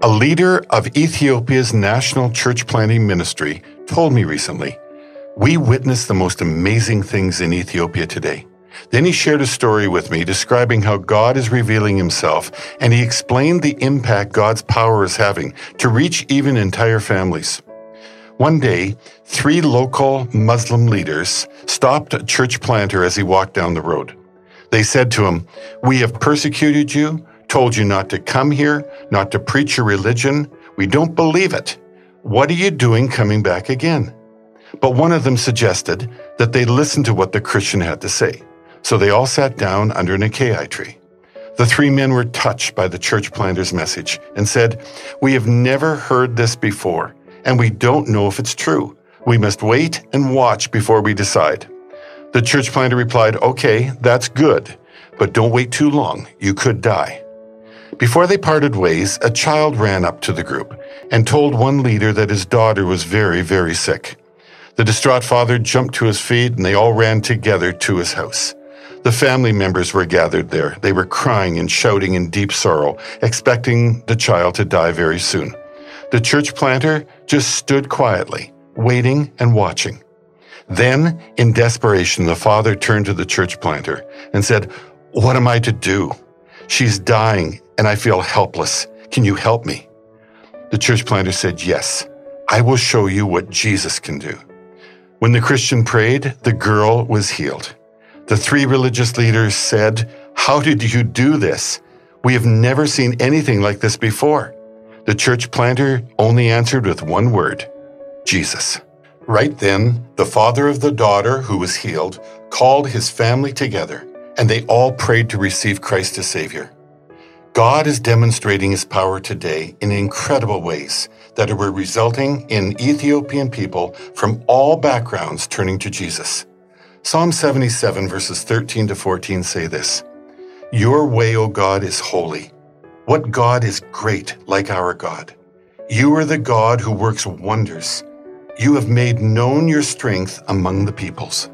A leader of Ethiopia's national church planting ministry told me recently, We witness the most amazing things in Ethiopia today. Then he shared a story with me describing how God is revealing himself, and he explained the impact God's power is having to reach even entire families. One day, three local Muslim leaders stopped a church planter as he walked down the road. They said to him, We have persecuted you, told you not to come here, not to preach your religion. We don't believe it. What are you doing coming back again? But one of them suggested that they listen to what the Christian had to say. So they all sat down under an acacia tree. The three men were touched by the church planter's message and said, We have never heard this before, and we don't know if it's true. We must wait and watch before we decide. The church planter replied, Okay, that's good, but don't wait too long. You could die. Before they parted ways, a child ran up to the group and told one leader that his daughter was very, very sick. The distraught father jumped to his feet and they all ran together to his house. The family members were gathered there. They were crying and shouting in deep sorrow, expecting the child to die very soon. The church planter just stood quietly, waiting and watching. Then, in desperation, the father turned to the church planter and said, What am I to do? She's dying and I feel helpless. Can you help me? The church planter said, Yes, I will show you what Jesus can do. When the Christian prayed, the girl was healed. The three religious leaders said, How did you do this? We have never seen anything like this before. The church planter only answered with one word Jesus. Right then, the father of the daughter who was healed called his family together, and they all prayed to receive Christ as Savior. God is demonstrating his power today in incredible ways that are resulting in Ethiopian people from all backgrounds turning to Jesus. Psalm 77, verses 13 to 14 say this Your way, O God, is holy. What God is great like our God? You are the God who works wonders. You have made known your strength among the peoples.